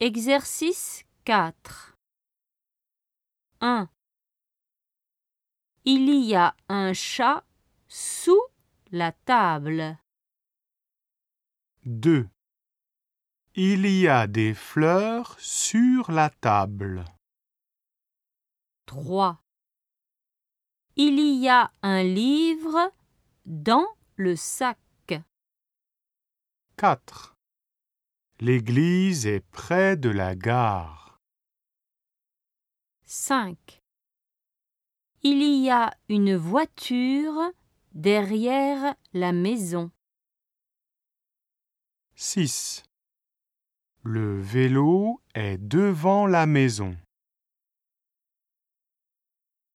Exercice 4 1. Il y a un chat sous la table. 2. Il y a des fleurs sur la table. 3. Il y a un livre dans le sac. 4. L'église est près de la gare. 5. Il y a une voiture derrière la maison. 6. Le vélo est devant la maison.